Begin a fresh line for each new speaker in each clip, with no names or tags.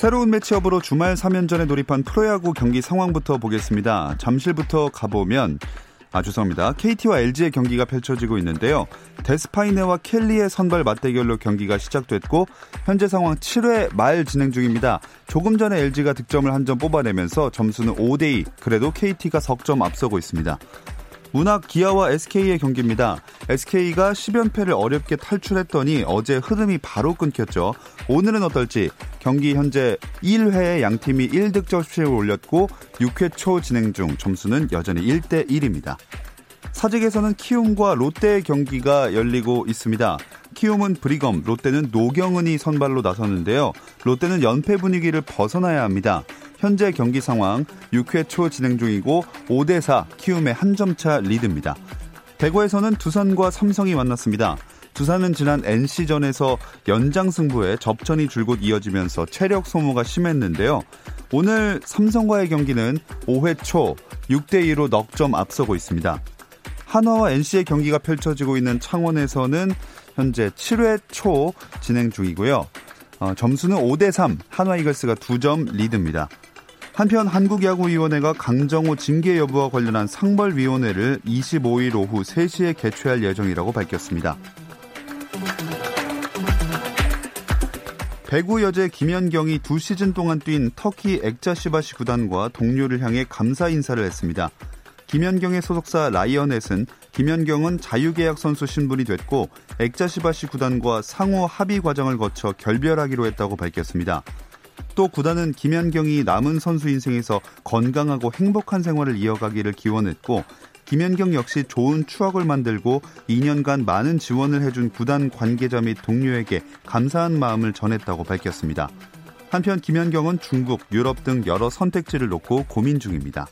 새로운 매치업으로 주말 3연전에 돌입한 프로야구 경기 상황부터 보겠습니다. 잠실부터 가보면 아, 죄송합니다. KT와 LG의 경기가 펼쳐지고 있는데요. 데스파이네와 켈리의 선발 맞대결로 경기가 시작됐고 현재 상황 7회 말 진행 중입니다. 조금 전에 LG가 득점을 한 점 뽑아내면서 점수는 5대2. 그래도 KT가 석점 앞서고 있습니다. 문학 기아와 SK의 경기입니다. SK가 10연패를 어렵게 탈출했더니 어제 흐름이 바로 끊겼죠. 오늘은 어떨지 경기 현재 1회에 양팀이 1득점씩을 올렸고 6회 초 진행 중 점수는 여전히 1대 1입니다. 사직에서는 키움과 롯데의 경기가 열리고 있습니다. 키움은 브리검, 롯데는 노경은이 선발로 나섰는데요. 롯데는 연패 분위기를 벗어나야 합니다. 현재 경기 상황 6회 초 진행 중이고 5대4 키움의 한 점 차 리드입니다. 대구에서는 두산과 삼성이 만났습니다. 두산은 지난 NC전에서 연장 승부에 접전이 줄곧 이어지면서 체력 소모가 심했는데요. 오늘 삼성과의 경기는 5회 초 6대2로 넉 점 앞서고 있습니다. 한화와 NC의 경기가 펼쳐지고 있는 창원에서는 현재 7회 초 진행 중이고요. 어, 점수는 5대3, 한화 이글스가 2점 리드입니다. 한편 한국야구위원회가 강정호 징계 여부와 관련한 상벌위원회를 25일 오후 3시에 개최할 예정이라고 밝혔습니다. 배구 여제 김연경이 두 시즌 동안 뛴 터키 액자시바시 구단과 동료를 향해 감사 인사를 했습니다. 김연경의 소속사 라이언넷은 김연경은 자유계약 선수 신분이 됐고 액자시바시 구단과 상호 합의 과정을 거쳐 결별하기로 했다고 밝혔습니다. 또 구단은 김연경이 남은 선수 인생에서 건강하고 행복한 생활을 이어가기를 기원했고 김연경 역시 좋은 추억을 만들고 2년간 많은 지원을 해준 구단 관계자 및 동료에게 감사한 마음을 전했다고 밝혔습니다. 한편 김연경은 중국, 유럽 등 여러 선택지를 놓고 고민 중입니다.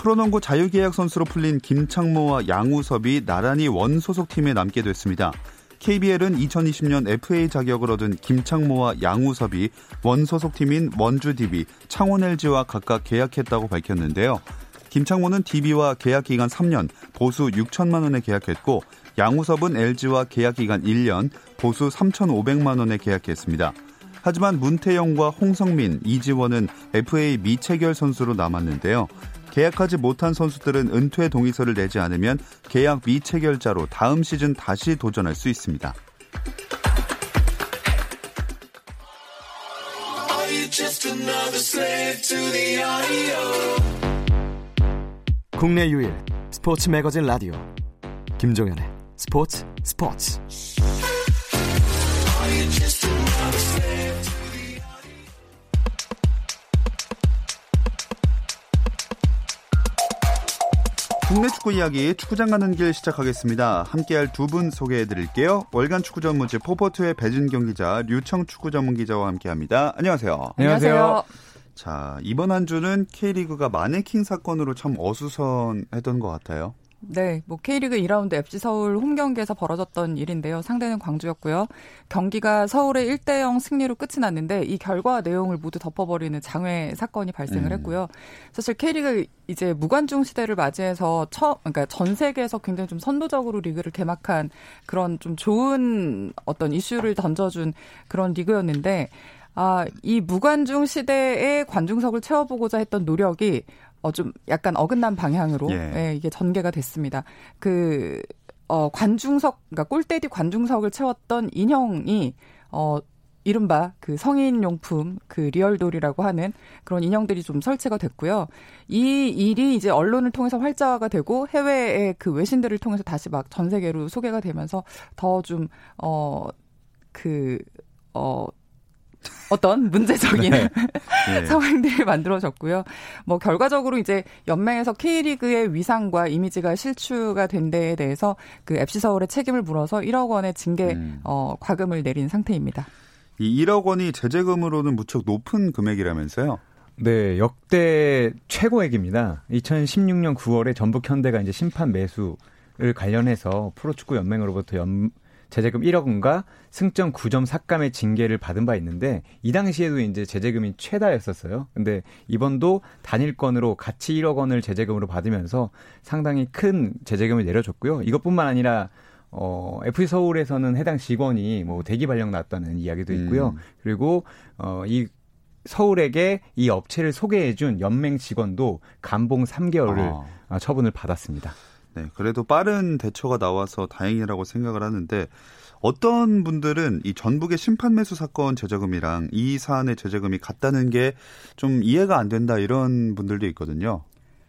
프로농구 자유계약 선수로 풀린 김창모와 양우섭이 나란히 원 소속 팀에 남게 됐습니다. KBL은 2020년 FA 자격을 얻은 김창모와 양우섭이 원 소속 팀인 원주 DB, 창원 LG와 각각 계약했다고 밝혔는데요. 김창모는 DB와 계약 기간 3년, 보수 6천만 원에 계약했고 양우섭은 LG와 계약 기간 1년, 보수 3,500만 원에 계약했습니다. 하지만 문태영과 홍성민, 이지원은 FA 미체결 선수로 남았는데요. 계약하지 못한 선수들은 은퇴 동의서를 내지 않으면 계약 미체결자로 다음 시즌 다시 도전할 수 있습니다.
국내 유일 스포츠 매거진 라디오 김종현의 스포츠 스포츠
국내 축구 이야기 축구장 가는 길 시작하겠습니다. 함께할 두 분 소개해 드릴게요. 월간 축구 전문지 포포트의 배진경 기자, 류청 축구 전문 기자와 함께합니다. 안녕하세요.
안녕하세요.
자, 이번 한 주는 K리그가 마네킹 사건으로 참 어수선했던 것 같아요.
네, 뭐 K리그 2라운드 FC 서울 홈 경기에서 벌어졌던 일인데요. 상대는 광주였고요. 경기가 서울의 1대 0 승리로 끝이 났는데 이 결과 내용을 모두 덮어버리는 장외 사건이 발생을 음. 했고요. 사실 K리그 이제 무관중 시대를 맞이해서 처 그러니까 전 세계에서 굉장히 좀 선도적으로 리그를 개막한 그런 좀 좋은 어떤 이슈를 던져준 그런 리그였는데 아, 이 무관중 시대에 관중석을 채워보고자 했던 노력이 어, 좀 약간 어긋난 방향으로 예. 예, 이게 전개가 됐습니다. 그, 어, 관중석, 그러니까 골대 뒤 관중석을 채웠던 인형이, 어, 이른바 그 성인용품 그 리얼돌이라고 하는 그런 인형들이 좀 설치가 됐고요. 이 일이 이제 언론을 통해서 활자화가 되고 해외의 그 외신들을 통해서 다시 막 전 세계로 소개가 되면서 더 좀, 어, 그, 어, 어떤 문제적인 네. 네. 상황들이 만들어졌고요. 뭐 결과적으로 이제 연맹에서 K리그의 위상과 이미지가 실추가 된 데에 대해서 그 FC 서울의 책임을 물어서 1억 원의 징계 음. 어, 과금을 내린 상태입니다.
이 1억 원이 제재금으로는 무척 높은 금액이라면서요?
네, 역대 최고액입니다. 2016년 9월에 전북 현대가 이제 심판 매수를 관련해서 프로축구 연맹으로부터 연, 제재금 1억 원과 승점 9점 삭감의 징계를 받은 바 있는데 이 당시에도 이제 제재금이 최다였었어요. 근데 이번도 단일건으로 같이 1억 원을 제재금으로 받으면서 상당히 큰 제재금을 내려줬고요. 이것뿐만 아니라 어, FC 서울에서는 해당 직원이 뭐 대기 발령 났다는 이야기도 있고요. 음. 그리고 어, 이 서울에게 이 업체를 소개해준 연맹 직원도 감봉 3개월을 아. 처분을 받았습니다.
네, 그래도 빠른 대처가 나와서 다행이라고 생각을 하는데 어떤 분들은 이 전북의 심판 매수 사건 제자금이랑 이 사안의 제자금이 같다는 게 좀 이해가 안 된다 이런 분들도 있거든요.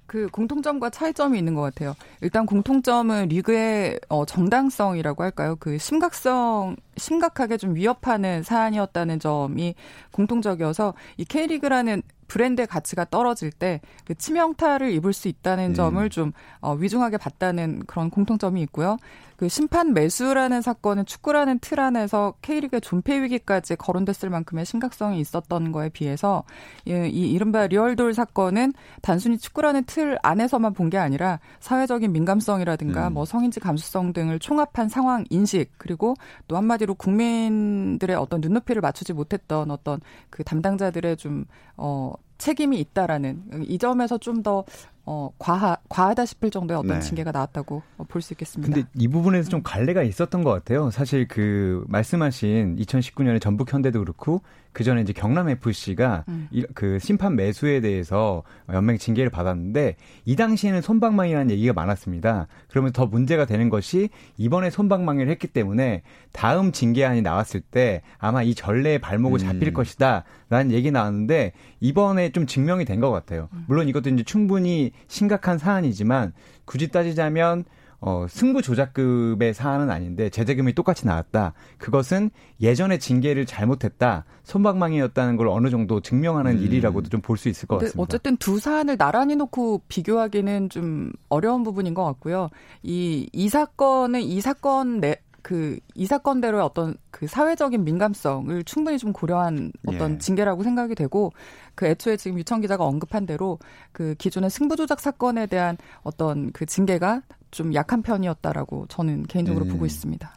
그 공통점과 차이점이 있는 것 같아요. 일단 공통점은 리그의 어, 정당성이라고 할까요? 그 심각성, 심각하게 좀 위협하는 사안이었다는 점이 공통적이어서 이 K리그라는 브랜드의 가치가 떨어질 때 그 치명타를 입을 수 있다는 음. 점을 좀 어, 위중하게 봤다는 그런 공통점이 있고요. 그 심판 매수라는 사건은 축구라는 틀 안에서 K리그의 존폐 위기까지 거론됐을 만큼의 심각성이 있었던 거에 비해서 이, 이 이른바 리얼돌 사건은 단순히 축구라는 틀 안에서만 본 게 아니라 사회적인 민감성이라든가 음. 뭐 성인지 감수성 등을 총합한 상황 인식 그리고 또 한마디 로 국민들의 어떤 눈높이를 맞추지 못했던 어떤 그 담당자들의 좀 어, 책임이 있다라는 이 점에서 좀 더 어, 과하, 과하다 싶을 정도의 어떤 네. 징계가 나왔다고 볼 수 있겠습니다.
근데 이 부분에서 좀 갈래가 있었던 것 같아요. 사실 그 말씀하신 2019년에 전북 현대도 그렇고 그 전에 이제 경남 FC가 음. 그 심판 매수에 대해서 연맹 징계를 받았는데 이 당시에는 손방망이라는 얘기가 많았습니다. 그러면 더 문제가 되는 것이 이번에 손방망이를 했기 때문에 다음 징계안이 나왔을 때 아마 이 전례의 발목을 잡힐 음. 것이다라는 얘기 나왔는데 이번에 좀 증명이 된 것 같아요. 음. 물론 이것도 이제 충분히 심각한 사안이지만 굳이 따지자면 어, 승부 조작급의 사안은 아닌데 제재금이 똑같이 나왔다. 그것은 예전에 징계를 잘못했다. 손방망이였다는 걸 어느 정도 증명하는 음. 일이라고도 좀 볼 수 있을 것 같습니다.
어쨌든 두 사안을 나란히 놓고 비교하기는 좀 어려운 부분인 것 같고요. 이, 이 사건은 이 사건 내, 그 이 사건대로의 어떤 그 사회적인 민감성을 충분히 좀 고려한 어떤 예. 징계라고 생각이 되고 그 애초에 지금 유청 기자가 언급한 대로 그 기존의 승부 조작 사건에 대한 어떤 그 징계가 좀 약한 편이었다라고 저는 개인적으로 음. 보고 있습니다.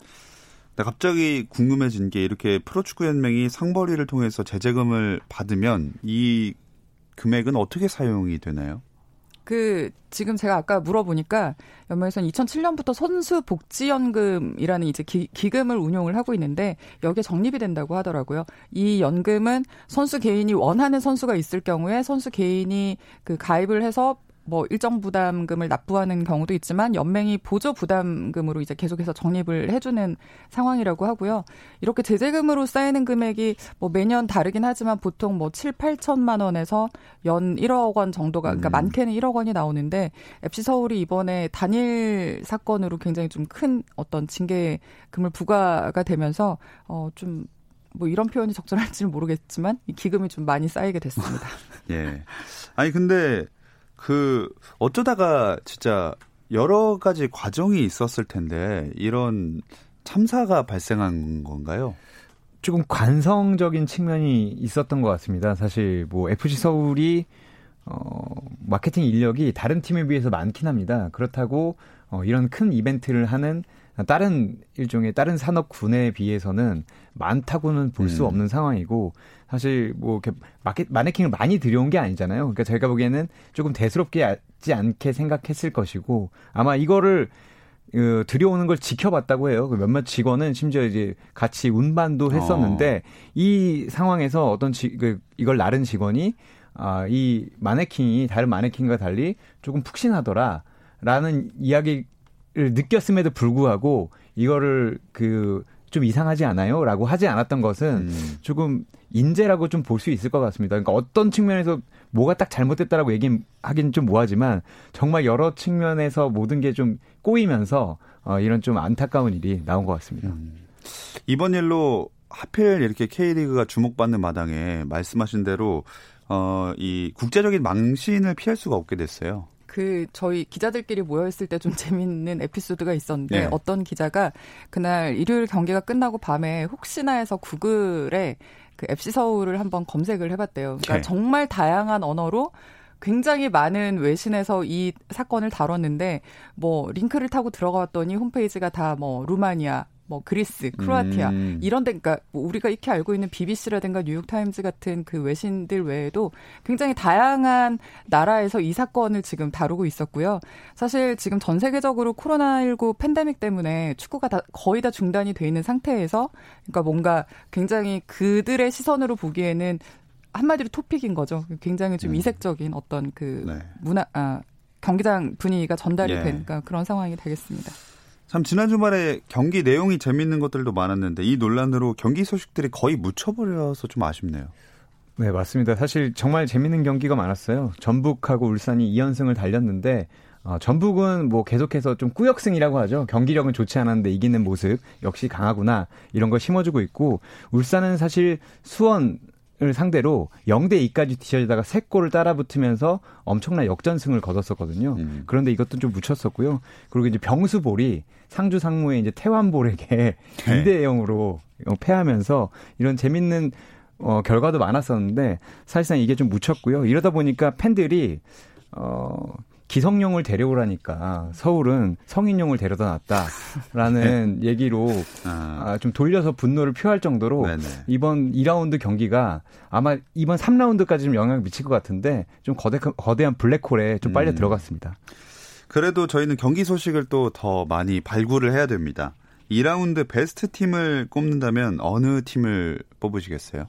네, 갑자기 궁금해진 게 이렇게 프로축구 연맹이 상벌위를 통해서 제재금을 받으면 이 금액은 어떻게 사용이 되나요?
그 지금 제가 아까 물어보니까 연맹에서는 2007년부터 선수 복지연금이라는 이제 기, 기금을 운용을 하고 있는데 여기에 적립이 된다고 하더라고요. 이 연금은 선수 개인이 원하는 선수가 있을 경우에 선수 개인이 그 가입을 해서 뭐 일정 부담금을 납부하는 경우도 있지만 연맹이 보조 부담금으로 이제 계속해서 적립을 해주는 상황이라고 하고요. 이렇게 제재금으로 쌓이는 금액이 뭐 매년 다르긴 하지만 보통 뭐 7, 8천만 원에서 연 1억 원 정도가 그러니까 음. 많게는 1억 원이 나오는데 FC 서울이 이번에 단일 사건으로 굉장히 좀 큰 어떤 징계금을 부과가 되면서 어좀 뭐 이런 표현이 적절할지는 모르겠지만 이 기금이 좀 많이 쌓이게 됐습니다.
예. 아니 근데 그 어쩌다가 진짜 여러 가지 과정이 있었을 텐데 이런 참사가 발생한 건가요?
조금 관성적인 측면이 있었던 것 같습니다. 사실 뭐 FC 서울이 어 마케팅 인력이 다른 팀에 비해서 많긴 합니다. 그렇다고 어 이런 큰 이벤트를 하는 다른 일종의 다른 산업군에 비해서는 많다고는 볼수 음. 없는 상황이고 사실 뭐 이렇게 마켓 마네킹을 많이 들여온 게 아니잖아요. 그러니까 제가 보기에는 조금 대수롭게 하지 않게 생각했을 것이고 아마 이거를 어, 들여오는 걸 지켜봤다고 해요. 그 몇몇 직원은 심지어 이제 같이 운반도 했었는데 어. 이 상황에서 어떤 지, 그, 이걸 나른 직원이 아, 이 마네킹이 다른 마네킹과 달리 조금 푹신하더라라는 이야기 를 느꼈음에도 불구하고 이거를 그 좀 이상하지 않아요? 라고 하지 않았던 것은 음. 조금 인재라고 좀 볼 수 있을 것 같습니다. 그러니까 어떤 측면에서 뭐가 딱 잘못됐다라고 얘기하기는 좀 뭐하지만 정말 여러 측면에서 모든 게 좀 꼬이면서 어, 이런 좀 안타까운 일이 나온 것 같습니다. 음.
이번 일로 하필 이렇게 K리그가 주목받는 마당에 말씀하신 대로 어, 이 국제적인 망신을 피할 수가 없게 됐어요.
그 저희 기자들끼리 모여 있을 때 좀 재밌는 에피소드가 있었는데 네. 어떤 기자가 그날 일요일 경기가 끝나고 밤에 혹시나 해서 구글에 그 FC 서울을 한번 검색을 해봤대요. 그러니까 네. 정말 다양한 언어로 굉장히 많은 외신에서 이 사건을 다뤘는데 뭐 링크를 타고 들어갔더니 홈페이지가 다 뭐 루마니아 뭐 그리스, 크로아티아 음. 이런 데 그러니까 뭐 우리가 익히 알고 있는 BBC라든가 뉴욕 타임즈 같은 그 외신들 외에도 굉장히 다양한 나라에서 이 사건을 지금 다루고 있었고요. 사실 지금 전 세계적으로 코로나19 팬데믹 때문에 축구가 다 거의 다 중단이 돼 있는 상태에서 그러니까 뭔가 굉장히 그들의 시선으로 보기에는 한마디로 토픽인 거죠. 굉장히 좀 음. 이색적인 어떤 그 네. 문화 아 경기장 분위기가 전달이 예. 되니까 그런 상황이 되겠습니다.
참 지난 주말에 경기 내용이 재밌는 것들도 많았는데 이 논란으로 경기 소식들이 거의 묻혀버려서 좀 아쉽네요.
네, 맞습니다. 사실 정말 재밌는 경기가 많았어요. 전북하고 울산이 2연승을 달렸는데 어, 전북은 뭐 계속해서 좀 꾸역승이라고 하죠. 경기력은 좋지 않았는데 이기는 모습 역시 강하구나 이런 걸 심어주고 있고 울산은 사실 수원 을 상대로 0대 2까지 뒤져지다가 3골을 따라붙으면서 엄청난 역전승을 거뒀었거든요. 음. 그런데 이것도 좀 묻혔었고요. 그리고 이제 병수볼이 상주 상무의 이제 태완볼에게 네. 2대 0으로 패하면서 이런 재밌는 어, 결과도 많았었는데 사실상 이게 좀 묻혔고요. 이러다 보니까 팬들이 어 기성용을 데려오라니까 서울은 성인용을 데려다 놨다라는 네. 얘기로 아. 아. 좀 돌려서 분노를 표할 정도로 네네. 이번 2라운드 경기가 아마 이번 3라운드까지 좀 영향을 미칠 것 같은데 좀 거대, 거대한 블랙홀에 좀 빨려 음. 들어갔습니다.
그래도 저희는 경기 소식을 또 더 많이 발굴을 해야 됩니다. 2라운드 베스트 팀을 꼽는다면 어느 팀을 뽑으시겠어요?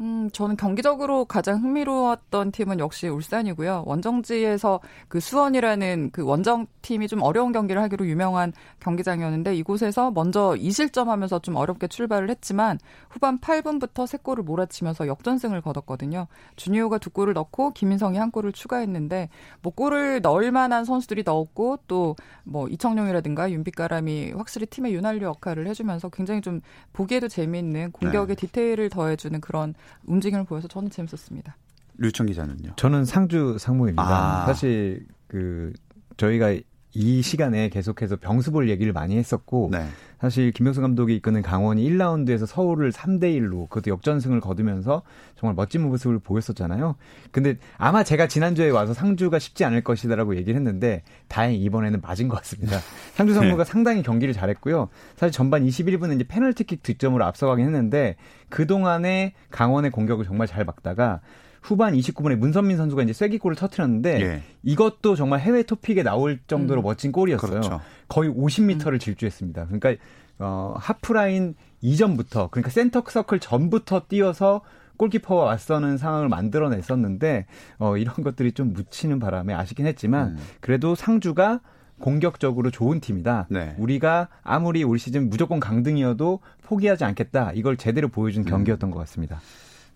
음, 저는 경기적으로 가장 흥미로웠던 팀은 역시 울산이고요. 원정지에서 그 수원이라는 그 원정 팀이 좀 어려운 경기를 하기로 유명한 경기장이었는데 이곳에서 먼저 2실점하면서 좀 어렵게 출발을 했지만 후반 8분부터 3골을 몰아치면서 역전승을 거뒀거든요. 주니오가 두 골을 넣고 김인성이 한 골을 추가했는데 뭐 골을 넣을 만한 선수들이 넣었고 또 뭐 이청용이라든가 윤빛가람이 확실히 팀의 윤활유 역할을 해주면서 굉장히 좀 보기에도 재미있는 공격의 네. 디테일을 더해주는 그런 움직임을 보여서 저는 재밌었습니다.
류청 기자는요?
저는 상주 상무입니다. 아. 사실 그 저희가 이 시간에 계속해서 병수볼 얘기를 많이 했었고 네. 사실 김명수 감독이 이끄는 강원이 1라운드에서 서울을 3대 1로 그것도 역전승을 거두면서 정말 멋진 모습을 보였었잖아요. 근데 아마 제가 지난주에 와서 상주가 쉽지 않을 것이다라고 얘기를 했는데 다행히 이번에는 맞은 것 같습니다. 상주 상무가 네. 상당히 경기를 잘했고요. 사실 전반 21분에 이제 페널티킥 득점으로 앞서가긴 했는데 그 동안에 강원의 공격을 정말 잘 막다가 후반 29분에 문선민 선수가 이제 쐐기골을 터트렸는데 예. 이것도 정말 해외 토픽에 나올 정도로 음. 멋진 골이었어요. 그렇죠. 거의 50m를 음. 질주했습니다. 그러니까 어, 하프라인 이전부터 그러니까 센터 서클 전부터 뛰어서 골키퍼와 맞서는 상황을 만들어냈었는데 어, 이런 것들이 좀 묻히는 바람에 아쉽긴 했지만 음. 그래도 상주가 공격적으로 좋은 팀이다. 네. 우리가 아무리 올 시즌 무조건 강등이어도 포기하지 않겠다. 이걸 제대로 보여준 음. 경기였던 것 같습니다.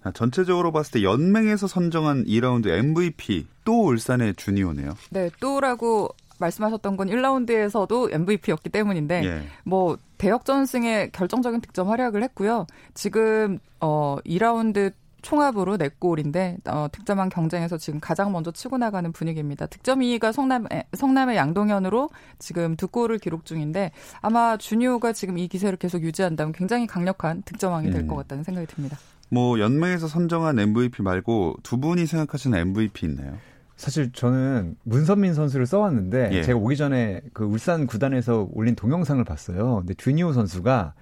아, 전체적으로 봤을 때 연맹에서 선정한 2라운드 MVP 또 울산의 주니오네요.
네, 또라고 말씀하셨던 건 1라운드에서도 MVP였기 때문인데 예. 뭐 대역전승에 결정적인 득점 활약을 했고요. 지금 어 2라운드 총합으로 4골인데 어, 득점한 경쟁에서 지금 가장 먼저 치고 나가는 분위기입니다. 득점 2위가 성남 성남의 양동현으로 지금 두 골을 기록 중인데 아마 주니오가 지금 이 기세를 계속 유지한다면 굉장히 강력한 득점왕이 될것 음. 같다는 생각이 듭니다.
뭐 연맹에서 선정한 MVP 말고 두 분이 생각하시는 MVP 있나요?
사실 저는 문선민 선수를 써왔는데 예. 제가 오기 전에 그 울산 구단에서 올린 동영상을 봤어요. 근데 주니오 선수가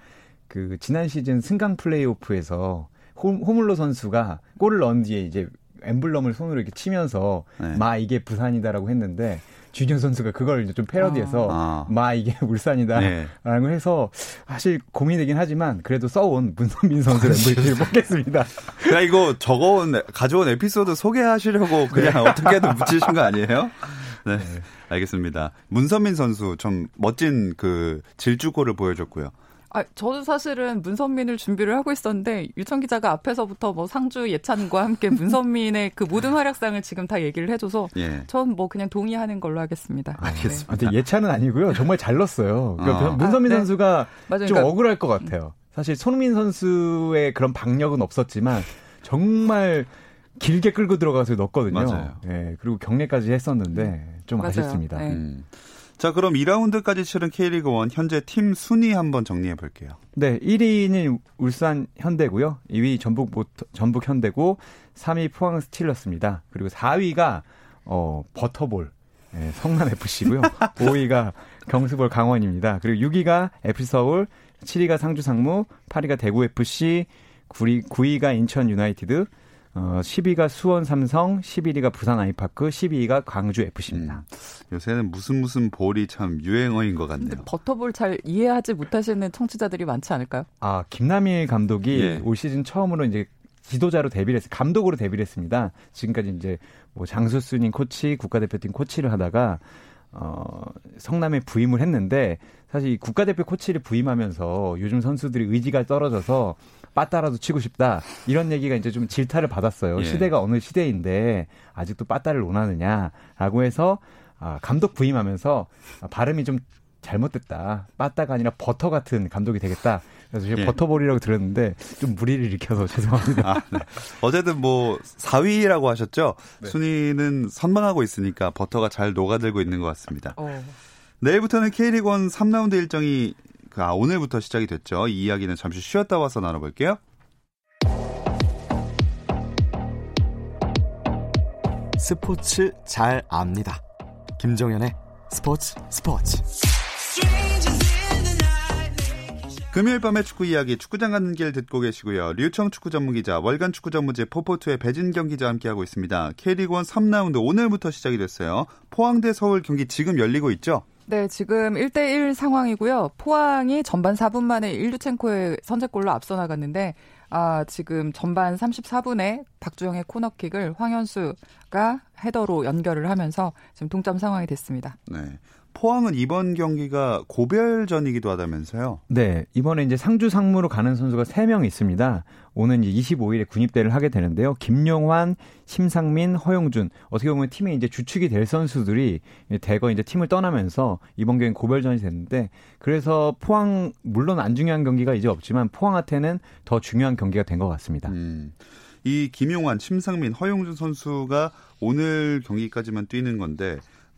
그 지난 시즌 승강 플레이오프에서 홈, 호물로 선수가 골을 넣은 뒤에 이제 엠블럼을 손으로 이렇게 치면서 네. 마 이게 부산이다라고 했는데 주니어 선수가 그걸 이제 좀 패러디해서 아. 마 이게 울산이다라고 네. 해서 사실 고민되긴 하지만 그래도 써온 문선민 선수 MVP를 뽑겠습니다.
그냥 이거 적어온 가져온 에피소드 소개하시려고 그냥 네. 어떻게든 붙이신 거 아니에요? 네. 네. 알겠습니다. 문선민 선수 좀 멋진 그 질주골을 보여줬고요.
아, 저도 사실은 문선민을 준비를 하고 있었는데 유청 기자가 앞에서부터 뭐 상주 예찬과 함께 문선민의 그 모든 활약상을 지금 다 얘기를 해줘서 예. 전뭐 그냥 동의하는 걸로 하겠습니다.
아, 알겠습니다.
네. 예찬은 아니고요. 정말 잘 넣었어요. 그러니까 어. 문선민 아, 네. 선수가 맞아요. 좀 그러니까, 억울할 것 같아요. 사실 손흥민 선수의 그런 박력은 없었지만 정말 길게 끌고 들어가서 넣었거든요.
맞아요.
예, 그리고 경례까지 했었는데 좀
맞아요.
아쉽습니다.
네.
음. 자, 그럼 2라운드까지 치른 K리그 1 현재 팀 순위 한번 정리해 볼게요.
네, 1위는 울산 현대고요. 2위 전북 전북 현대고 3위 포항 스틸러스입니다. 그리고 4위가 어, 버터볼 예, 성남 FC고요. 5위가 경수볼 강원입니다. 그리고 6위가 FC 서울, 7위가 상주 상무, 8위가 대구 FC, 9위, 9위가 인천 유나이티드, 어, 10위가 수원 삼성, 11위가 부산 아이파크, 12위가 광주 FC입니다.
요새는 무슨 무슨 볼이 참 유행어인 것 같네요.
버터볼 잘 이해하지 못하시는 청취자들이 많지 않을까요?
아, 김남일 감독이
예.
올 시즌 처음으로 이제 지도자로 데뷔를 했어요. 감독으로 데뷔를 했습니다. 지금까지 이제 뭐 장수순인 코치, 국가대표팀 코치를 하다가 어, 성남에 부임을 했는데 사실 이 국가대표 코치를 부임하면서 요즘 선수들이 의지가 떨어져서 빠따라도 치고 싶다 이런 얘기가 이제 좀 질타를 받았어요.
예.
시대가 어느 시대인데 아직도 빠따를 논하느냐라고 해서 아, 감독 부임하면서 아, 발음이 좀 잘못됐다. 빠따가 아니라 버터 같은 감독이 되겠다. 그래서 제가
예.
버터볼이라고 들었는데 좀 무리를 일으켜서 죄송합니다.
아, 네. 어쨌든 뭐 4위라고 하셨죠?
네.
순위는 선방하고 있으니까 버터가 잘 녹아들고 있는 것 같습니다.
어.
내일부터는 K리그 1 3라운드 일정이 그, 아, 오늘부터 시작이 됐죠. 이 이야기는 잠시 쉬었다 와서 나눠볼게요.
스포츠 잘 압니다. 김종현의 스포츠 스포츠.
금요일 밤의 축구 이야기 축구장 가는 길 듣고 계시고요. 류청 축구 전문 기자, 월간 축구 전문지 포포투의 배진경 기자 함께하고 있습니다. K리그 1 3라운드 오늘부터 시작이 됐어요. 포항대 서울 경기 지금 열리고 있죠?
네, 지금 1대1 상황이고요. 포항이 전반 4분 만에 일류첸코의 선제골로 앞서 나갔는데 아, 지금 전반 34분에 박주영의 코너킥을 황현수가 헤더로 연결을 하면서 지금 동점 상황이 됐습니다.
네. 포항은 이번 경기가 고별전이기도 하다면서요.
네, 이번에 이제 상주 상무로 가는 선수가 3명 있습니다. 오는 이제 25일에 군입대를 하게 되는데요. 김용환, 심상민, 허용준. 어떻게 보면 팀의 이제 주축이 될 선수들이 대거 이제 팀을 떠나면서 이번 경기 고별전이 됐는데 그래서 포항 물론 안 중요한 경기가 이제 없지만 포항한테는 더 중요한 경기가 된 것 같습니다.
음. 이 김용환, 심상민, 허용준 선수가 오늘 경기까지만 뛰는 건데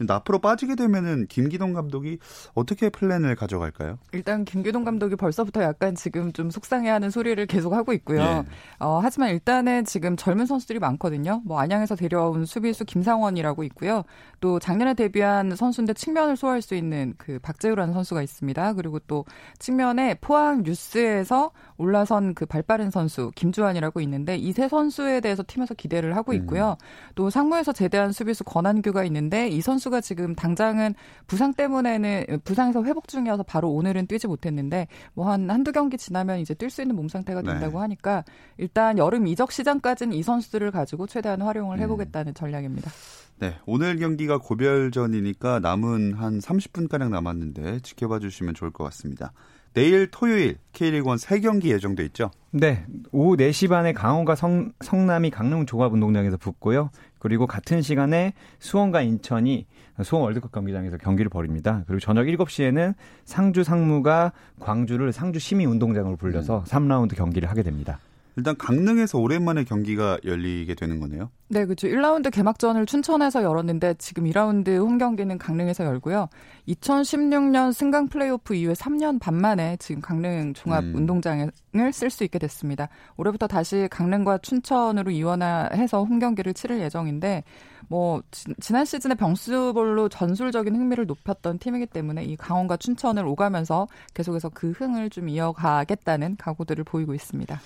앞으로 빠지게 되면은 김기동 감독이 어떻게 플랜을 가져갈까요?
일단 김규동 감독이 벌써부터 약간 지금 좀 속상해하는 소리를 계속 하고 있고요.
예.
어, 하지만 일단은 지금 젊은 선수들이 많거든요. 뭐 안양에서 데려온 수비수 김상원이라고 있고요. 또 작년에 데뷔한 선수인데 측면을 소화할 수 있는 그 박재우라는 선수가 있습니다. 그리고 또 측면에 포항 뉴스에서 올라선 그 발빠른 선수 김주환이라고 있는데 이 세 선수에 대해서 팀에서 기대를 하고 있고요. 또 상무에서 제대한 수비수 권한규가 있는데 이 선수 가 지금 당장은 부상 때문에는 부상에서 회복 중이어서 바로 오늘은 뛰지 못했는데 뭐 한 한두 경기 지나면 이제 뛸 수 있는 몸 상태가 된다고
네.
하니까 일단 여름 이적 시장까지는 이 선수들을 가지고 최대한 활용을 해보겠다는 전략입니다.
네, 오늘 경기가 고별전이니까 남은 한 30분가량 남았는데 지켜봐 주시면 좋을 것 같습니다. 내일 토요일 K리그 1 3경기 예정돼 있죠?
네, 오후 4시 반에 강원과 성, 성남이 강릉 종합운동장에서 붙고요. 그리고 같은 시간에 수원과 인천이 수원 월드컵 경기장에서 경기를 벌입니다. 그리고 저녁 7시에는 상주 상무가 광주를 상주 시민운동장으로 불려서 3라운드 경기를 하게 됩니다.
일단 강릉에서 오랜만에 경기가 열리게 되는 거네요.
네, 그렇죠. 1라운드 개막전을 춘천에서 열었는데 지금 2라운드 홈 경기는 강릉에서 열고요. 2016년 승강 플레이오프 이후에 3년 반 만에 지금 강릉 종합
음.
운동장을 쓸 수 있게 됐습니다. 올해부터 다시 강릉과 춘천으로 이원화해서 홈 경기를 치를 예정인데 뭐 지- 지난 시즌에 병수볼로 전술적인 흥미를 높였던 팀이기 때문에 이 강원과 춘천을 오가면서 계속해서 그 흥을 좀 이어가겠다는 각오들을 보이고 있습니다.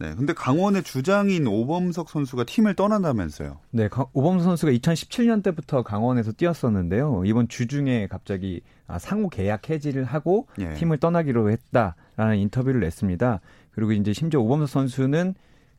네, 근데 강원의 주장인 오범석 선수가 팀을 떠난다면서요.
네, 강- 오범수 선수가 2017년 때부터 강원에서 뛰었었는데요. 이번 주중에 갑자기 아, 상호 계약 해지를 하고
예.
팀을 떠나기로 했다라는 인터뷰를 냈습니다. 그리고 이제 심지어 오범수 선수는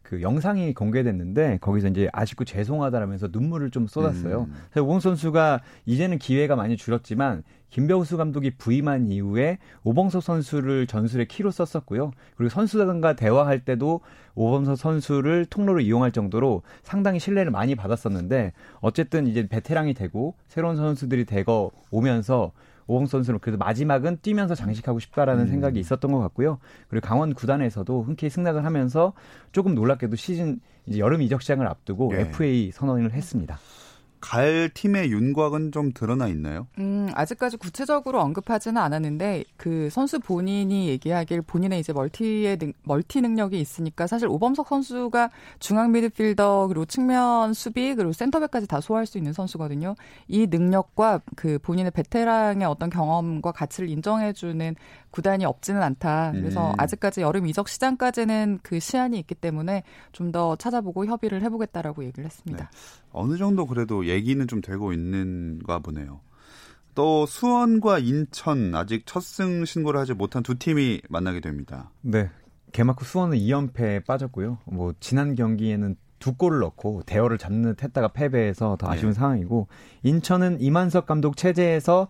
그 영상이 공개됐는데 거기서 이제 아쉽고 죄송하다라면서 눈물을 좀 쏟았어요.
음.
그래서 오범수 선수가 이제는 기회가 많이 줄었지만 김병수 감독이 부임한 이후에 오범석 선수를 전술의 키로 썼었고요. 그리고 선수들과 대화할 때도 오범석 선수를 통로로 이용할 정도로 상당히 신뢰를 많이 받았었는데 어쨌든 이제 베테랑이 되고 새로운 선수들이 대거 오면서 오범 선수는 그래도 마지막은 뛰면서 장식하고 싶다라는 음. 생각이 있었던 것 같고요. 그리고 강원 구단에서도 흔쾌히 승낙을 하면서 조금 놀랍게도 시즌 이제 여름 이적 시장을 앞두고 예. FA 선언을 했습니다.
갈 팀의 윤곽은 좀 드러나 있나요?
음, 아직까지 구체적으로 언급하지는 않았는데 그 선수 본인이 얘기하길 본인의 이제 멀티의 능, 멀티 능력이 있으니까 사실 오범석 선수가 중앙 미드필더 그리고 측면 수비 그리고 센터백까지 다 소화할 수 있는 선수거든요. 이 능력과 그 본인의 베테랑의 어떤 경험과 가치를 인정해주는 구단이 없지는 않다. 그래서 음. 아직까지 여름 이적 시장까지는 그 시한이 있기 때문에 좀 더 찾아보고 협의를 해보겠다라고 얘기를 했습니다. 네.
어느 정도 그래도 얘기는 좀 되고 있는가 보네요. 또 수원과 인천 아직 첫 승 신고를 하지 못한 두 팀이 만나게 됩니다.
네. 개막 후 수원은 2연패에 빠졌고요. 뭐 지난 경기에는 두 골을 넣고 대열을 잡는 듯 했다가 패배해서 더 아쉬운 네. 상황이고 인천은 이만석 감독 체제에서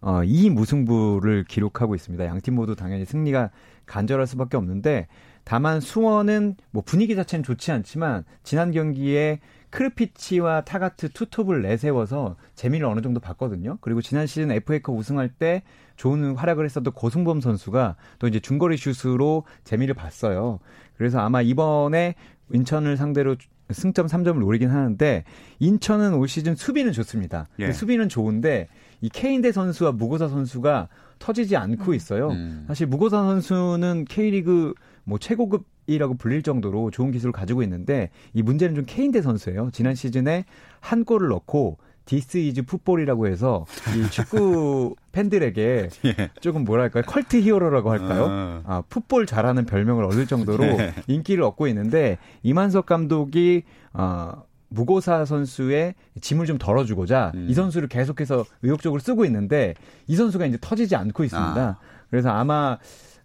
어, 2 무승부를 기록하고 있습니다. 양 팀 모두 당연히 승리가 간절할 수밖에 없는데 다만 수원은 뭐 분위기 자체는 좋지 않지만 지난 경기에 크르피치와 타가트 투톱을 내세워서 재미를 어느 정도 봤거든요. 그리고 지난 시즌 FA컵 우승할 때 좋은 활약을 했었던 고승범 선수가 또 이제 중거리 슛으로 재미를 봤어요. 그래서 아마 이번에 인천을 상대로 승점 3점을 노리긴 하는데 인천은 올 시즌 수비는 좋습니다. 예. 수비는 좋은데 이 케인대 선수와 무고사 선수가 터지지 않고 음. 있어요. 음. 사실 무고사 선수는 K리그 뭐 최고급 이라고 불릴 정도로 좋은 기술을 가지고 있는데 이 문제는 좀 케인대 선수예요. 지난 시즌에 한 골을 넣고 This is football이라고 해서 이 축구 팬들에게 예. 조금 뭐랄까요 cult hero라고 할까요? 어. 아, football 잘하는 별명을 얻을 정도로 예. 인기를 얻고 있는데 임완섭 감독이 어, 무고사 선수의 짐을 좀 덜어주고자 음. 이 선수를 계속해서 의욕적으로 쓰고 있는데 이 선수가 이제 터지지 않고 있습니다. 아. 그래서 아마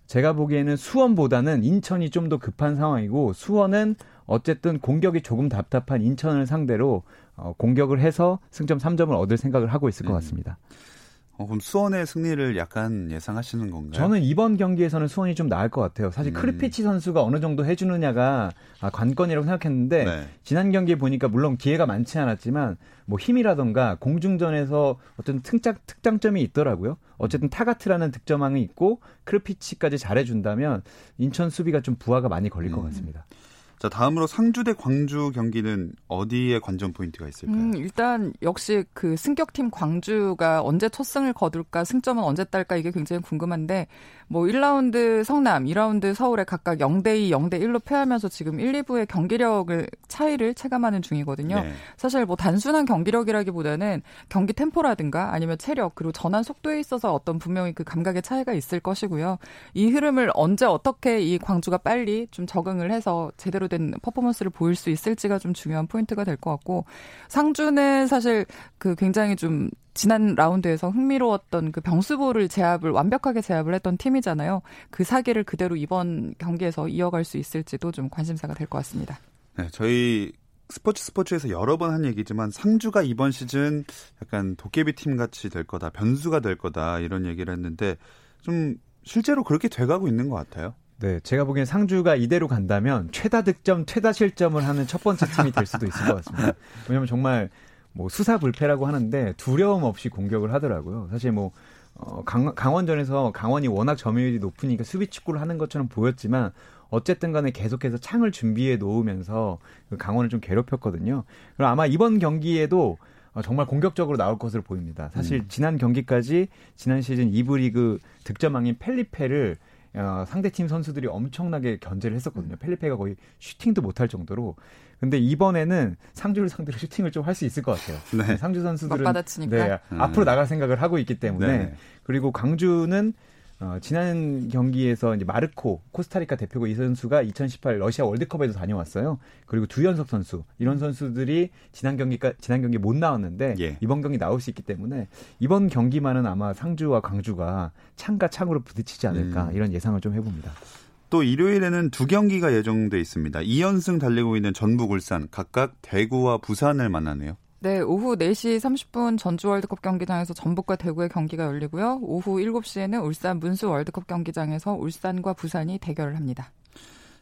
제가 보기에는 수원보다는 인천이 좀 더 급한 상황이고 수원은 어쨌든 공격이 조금 답답한 인천을 상대로 어, 공격을 해서 승점 3점을 얻을 생각을 하고 있을 것 음. 같습니다. 음.
어, 그럼 수원의 승리를 약간 예상하시는 건가요?
저는 이번 경기에서는 수원이 좀 나을 것 같아요. 사실 음. 크리피치 선수가 어느 정도 해주느냐가 아, 관건이라고 생각했는데 네. 지난 경기에 보니까 물론 기회가 많지 않았지만 뭐 힘이라던가 공중전에서 어떤 특장, 특장점이 있더라고요. 어쨌든 타가트라는 득점왕이 있고 크리피치까지 잘해준다면 인천 수비가 좀 부하가 많이 걸릴 음. 것 같습니다.
자, 다음으로 상주 대 광주 경기는 어디에 관전 포인트가 있을까요? 음,
일단 역시 그 승격팀 광주가 언제 첫 승을 거둘까, 승점은 언제 딸까 이게 굉장히 궁금한데 뭐 1라운드 성남, 2라운드 서울에 각각 0대2, 0대1로 패하면서 지금 1, 2부의 경기력을 차이를 체감하는 중이거든요. 네. 사실 뭐 단순한 경기력이라기보다는 경기 템포라든가 아니면 체력 그리고 전환 속도에 있어서 어떤 분명히 그 감각의 차이가 있을 것이고요. 이 흐름을 언제 어떻게 이 광주가 빨리 좀 적응을 해서 제대로 된 퍼포먼스를 보일 수 있을지가 좀 중요한 포인트가 될 것 같고 상주는 사실 그 굉장히 좀 지난 라운드에서 흥미로웠던 그 병수보를 제압을 완벽하게 제압을 했던 팀이잖아요. 그 사기를 그대로 이번 경기에서 이어갈 수 있을지도 좀 관심사가 될 것 같습니다.
네, 저희 스포츠 스포츠에서 여러 번 한 얘기지만 상주가 이번 시즌 약간 도깨비 팀 같이 될 거다, 변수가 될 거다 이런 얘기를 했는데 좀 실제로 그렇게 돼가고 있는 것 같아요.
네, 제가 보기엔 상주가 이대로 간다면 최다 득점, 최다 실점을 하는 첫 번째 팀이 될 수도 있을 것 같습니다. 왜냐하면 정말 뭐 수사 불패라고 하는데 두려움 없이 공격을 하더라고요. 사실 뭐 어, 강, 강원전에서 강원이 워낙 점유율이 높으니까 수비 축구를 하는 것처럼 보였지만 어쨌든 간에 계속해서 창을 준비해 놓으면서 그 강원을 좀 괴롭혔거든요. 그럼 아마 이번 경기에도 어, 정말 공격적으로 나올 것으로 보입니다. 사실 음. 지난 경기까지 지난 시즌 2부 리그 득점왕인 펠리페를 어, 상대팀 선수들이 엄청나게 견제를 했었거든요. 펠리페가 거의 슈팅도 못할 정도로. 근데 이번에는 상주를 상대로 슈팅을 좀 할 수 있을 것 같아요. 네. 상주 선수들은 네, 음. 앞으로 나갈 생각을 하고 있기 때문에 네. 그리고 강주는 어, 지난 경기에서 이제 마르코 코스타리카 대표고 이 선수가 2018 러시아 월드컵에도 다녀왔어요. 그리고 두현석 선수 이런 선수들이 지난 경기까 지난 경기 못 나왔는데 예. 이번 경기 나올 수 있기 때문에 이번 경기만은 아마 상주와 광주가 창과 창으로 부딪히지 않을까 음. 이런 예상을 좀 해봅니다.
또 일요일에는 두 경기가 예정돼 있습니다. 2연승 달리고 있는 전북 울산 각각 대구와 부산을 만나네요.
네, 오후 4시 30분 전주 월드컵 경기장에서 전북과 대구의 경기가 열리고요. 오후 7시에는 울산 문수 월드컵 경기장에서 울산과 부산이 대결을 합니다.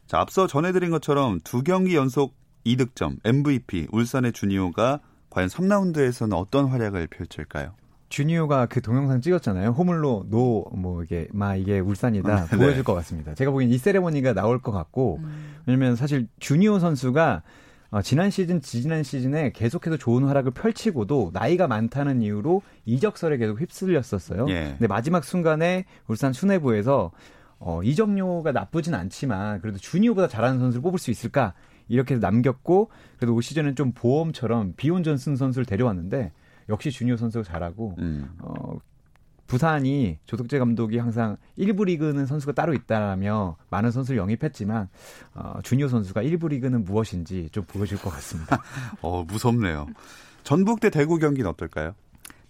자, 앞서 전해드린 것처럼 두 경기 연속 2득점 MVP 울산의 주니오가 과연 3라운드에서는 어떤 활약을 펼칠까요?
주니오가 그 동영상 찍었잖아요. 호물로 노 뭐 이게 마 이게 울산이다 아, 네. 보여줄 것 같습니다. 제가 보기엔 이 세레머니가 나올 것 같고 음. 왜냐면 사실 주니오 선수가 어, 지난 시즌, 지난 시즌에 계속해서 좋은 활약을 펼치고도 나이가 많다는 이유로 이적설에 계속 휩쓸렸었어요. 예. 근데 마지막 순간에 울산 수뇌부에서 어, 이적료가 나쁘진 않지만 그래도 주니오보다 잘하는 선수를 뽑을 수 있을까 이렇게 남겼고 그래도 올 시즌은 좀 보험처럼 비온 전승 선수를 데려왔는데 역시 주니어 선수가 잘하고 음. 어, 부산이 조덕재 감독이 항상 1부 리그는 선수가 따로 있다라며 많은 선수를 영입했지만 어, 주니어 선수가 1부 리그는 무엇인지 좀 보여줄 것 같습니다.
어 무섭네요. 전북 대 대구 경기는 어떨까요?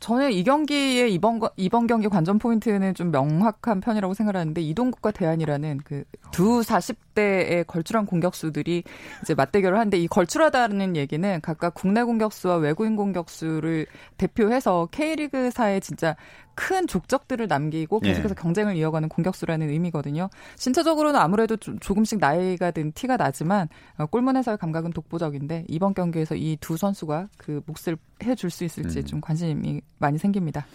저는 이 경기의 이번 이번 경기 관전 포인트는 좀 명확한 편이라고 생각하는데 이동국과 대안이라는 그 두 40대의 걸출한 공격수들이 이제 맞대결을 하는데 이 걸출하다는 얘기는 각각 국내 공격수와 외국인 공격수를 대표해서 K리그사에 진짜 큰 족적들을 남기고 예. 계속해서 예. 경쟁을 이어가는 공격수라는 의미거든요. 신체적으로는 아무래도 조금씩 나이가 든 티가 나지만 어, 골문에서의 감각은 독보적인데 이번 경기에서 이 두 선수가 그 몫을 해줄 수 있을지 음. 좀 관심이 많이 생깁니다.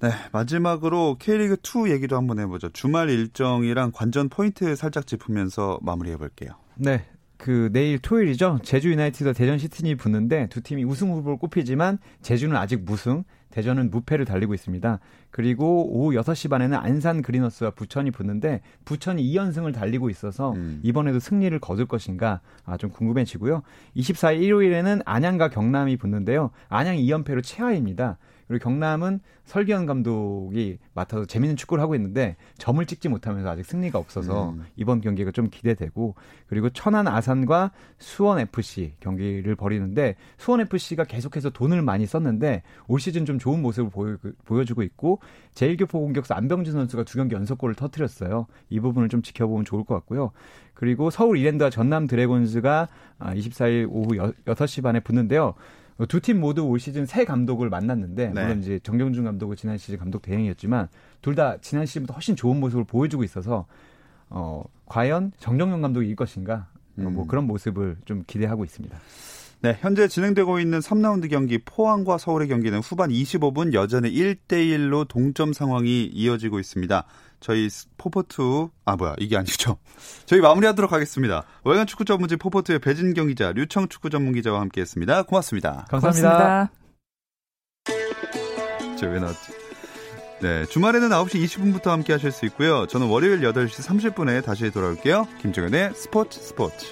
네, 마지막으로 K리그 2 얘기도 한번 해보죠. 주말 일정이랑 관전 포인트 살짝 짚으면서 마무리해 볼게요.
네, 그 내일 토요일이죠. 제주 유나이티드와 대전 시티니 붙는데 두 팀이 우승 후보를 꼽히지만 제주는 아직 무승, 대전은 무패를 달리고 있습니다. 그리고 오후 6시 반에는 안산 그리너스와 부천이 붙는데 부천이 2연승을 달리고 있어서 음. 이번에도 승리를 거둘 것인가 아, 좀 궁금해지고요. 24일 일요일에는 안양과 경남이 붙는데요. 안양이 2연패로 최하입니다. 그리고 경남은 설기현 감독이 맡아서 재밌는 축구를 하고 있는데 점을 찍지 못하면서 아직 승리가 없어서 음. 이번 경기가 좀 기대되고 그리고 천안 아산과 수원 FC 경기를 벌이는데 수원 FC가 계속해서 돈을 많이 썼는데 올 시즌 좀 좋은 모습을 보여, 보여주고 있고 제일교포 공격수 안병준 선수가 두 경기 연속골을 터뜨렸어요. 이 부분을 좀 지켜보면 좋을 것 같고요. 그리고 서울 이랜드와 전남 드래곤즈가 24일 아, 오후 6시 반에 붙는데요. 두 팀 모두 올 시즌 새 감독을 만났는데 네. 물론 이제 전경준 감독은 지난 시즌 감독 대행이었지만 둘 다 지난 시즌보다 훨씬 좋은 모습을 보여주고 있어서 어 과연 정정용 감독이 일 것인가 뭐 음. 뭐 그런 모습을 좀 기대하고 있습니다.
네, 현재 진행되고 있는 3라운드 경기 포항과 서울의 경기는 후반 25분 여전히 1대1로 동점 상황이 이어지고 있습니다. 저희 포포투 아 뭐야 이게 아니죠. 저희 마무리하도록 하겠습니다. 월간 축구 전문지 포포투의 배진경 기자, 류청 축구 전문 기자와 함께했습니다. 고맙습니다.
감사합니다.
저왜 나왔지? 네, 주말에는 9시 20분부터 함께 하실 수 있고요. 저는 월요일 8시 30분에 다시 돌아올게요. 김정현의 스포츠 스포츠.